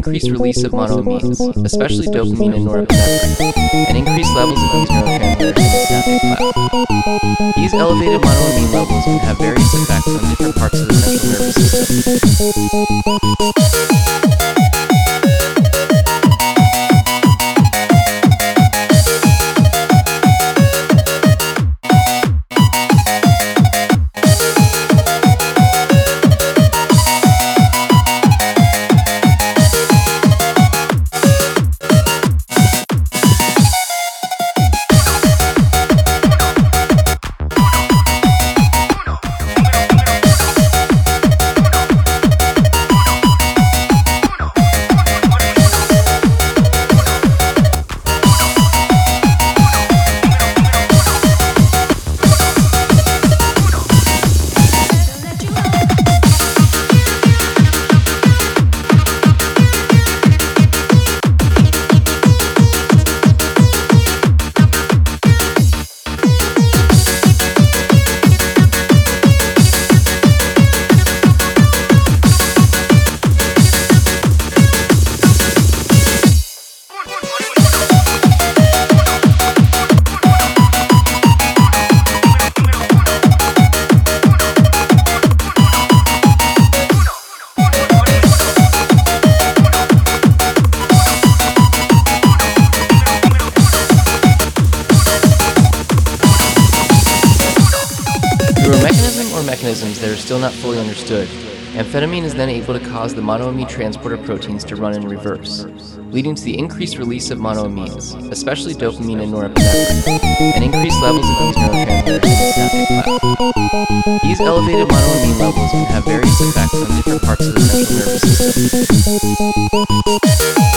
increased release of monoamines, especially dopamine and norepinephrine, and increased levels of these neurotransmitters in the synaptic cleft. These elevated monoamine levels can have various effects on different parts of the central nervous system. Still not fully understood, amphetamine is then able to cause the monoamine transporter proteins to run in reverse, leading to the increased release of monoamines, especially dopamine and norepinephrine, and increased levels of these neurotransmitters. These elevated monoamine levels can have various effects on different parts of the central nervous system.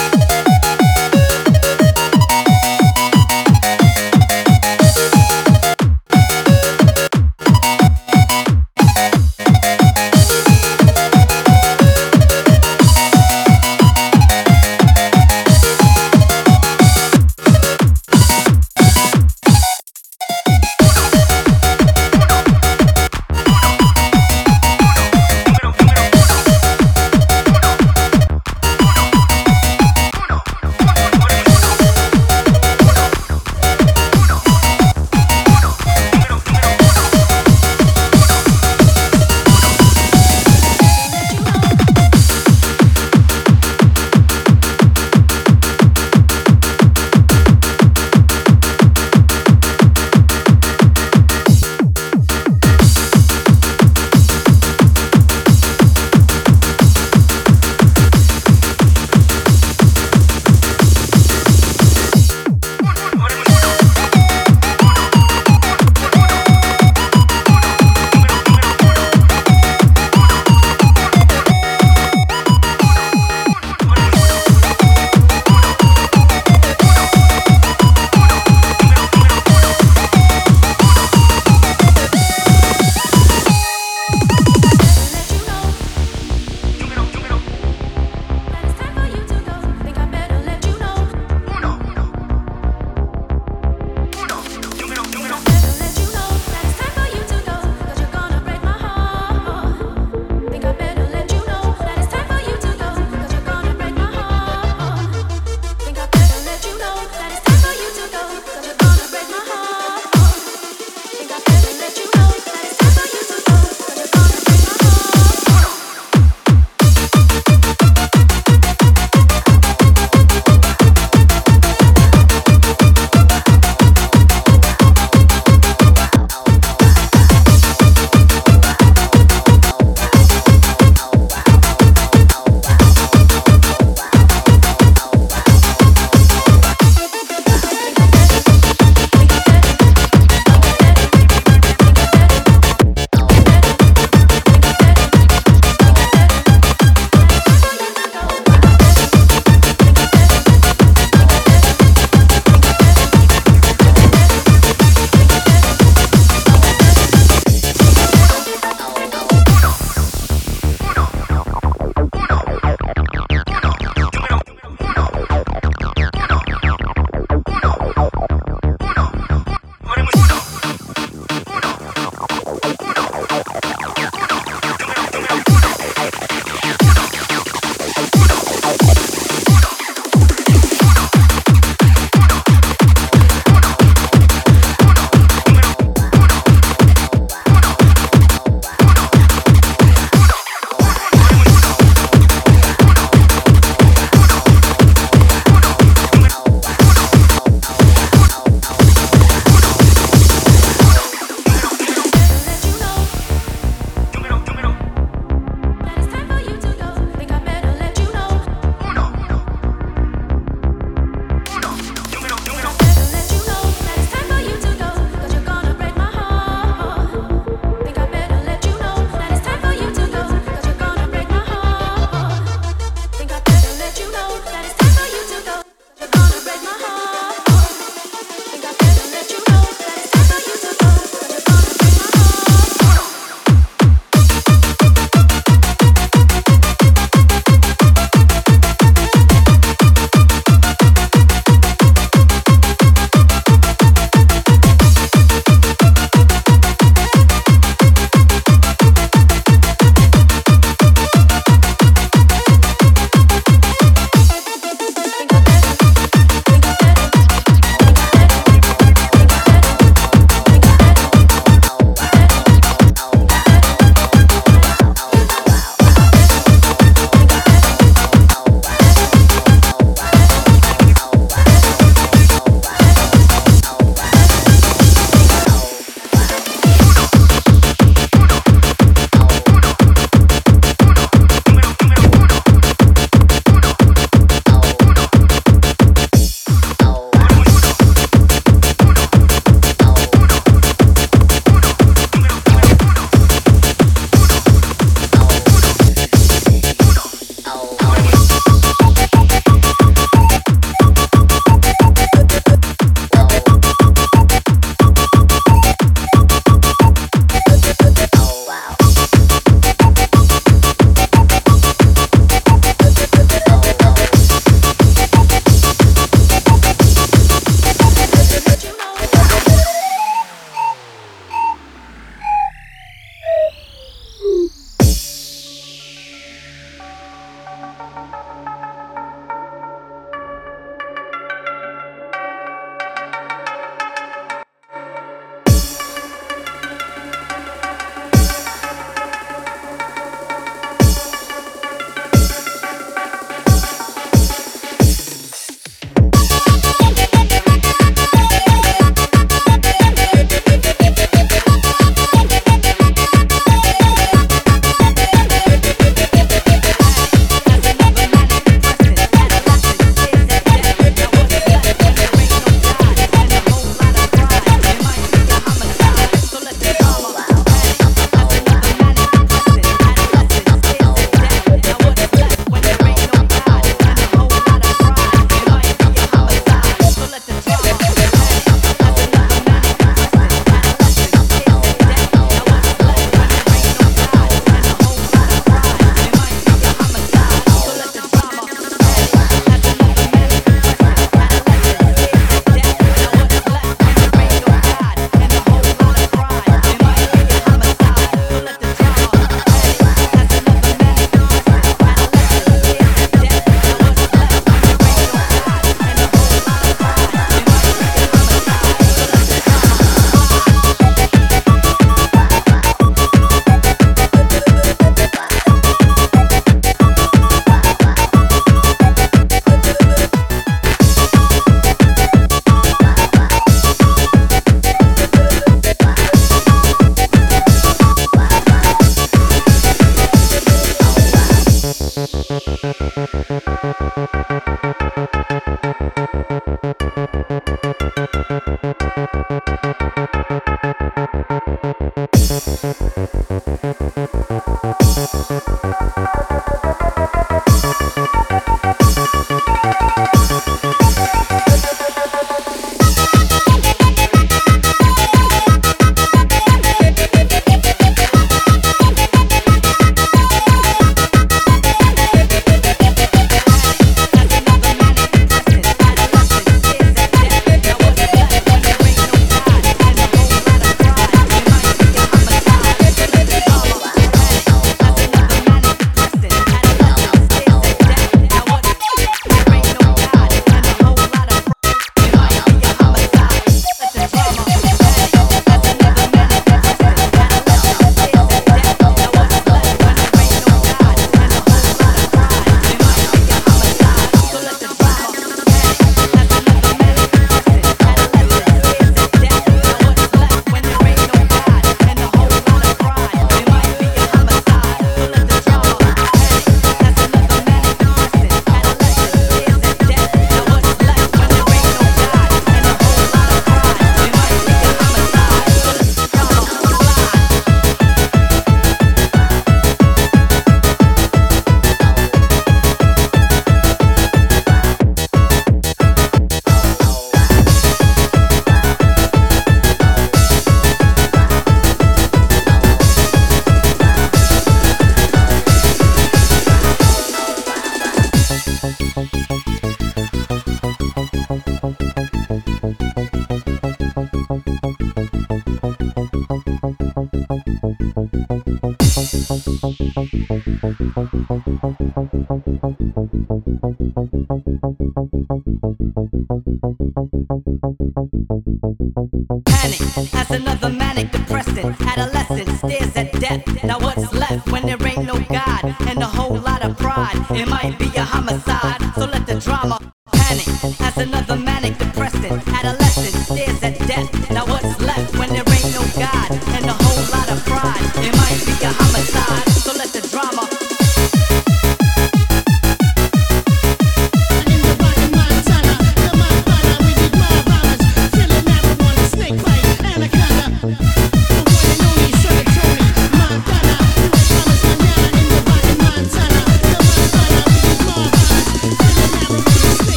another manic depressant. Adolescent stares at death. Now what's left when there ain't no God and a whole lot of pride? It might be a homicide. So let the drama.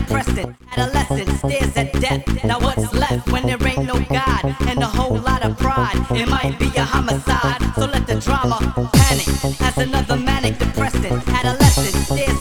depressing. Adolescent stares at death. Now what's left when there ain't no God and a whole lot of pride? It might be a homicide, so let the drama panic. as another manic depressant. Adolescent stares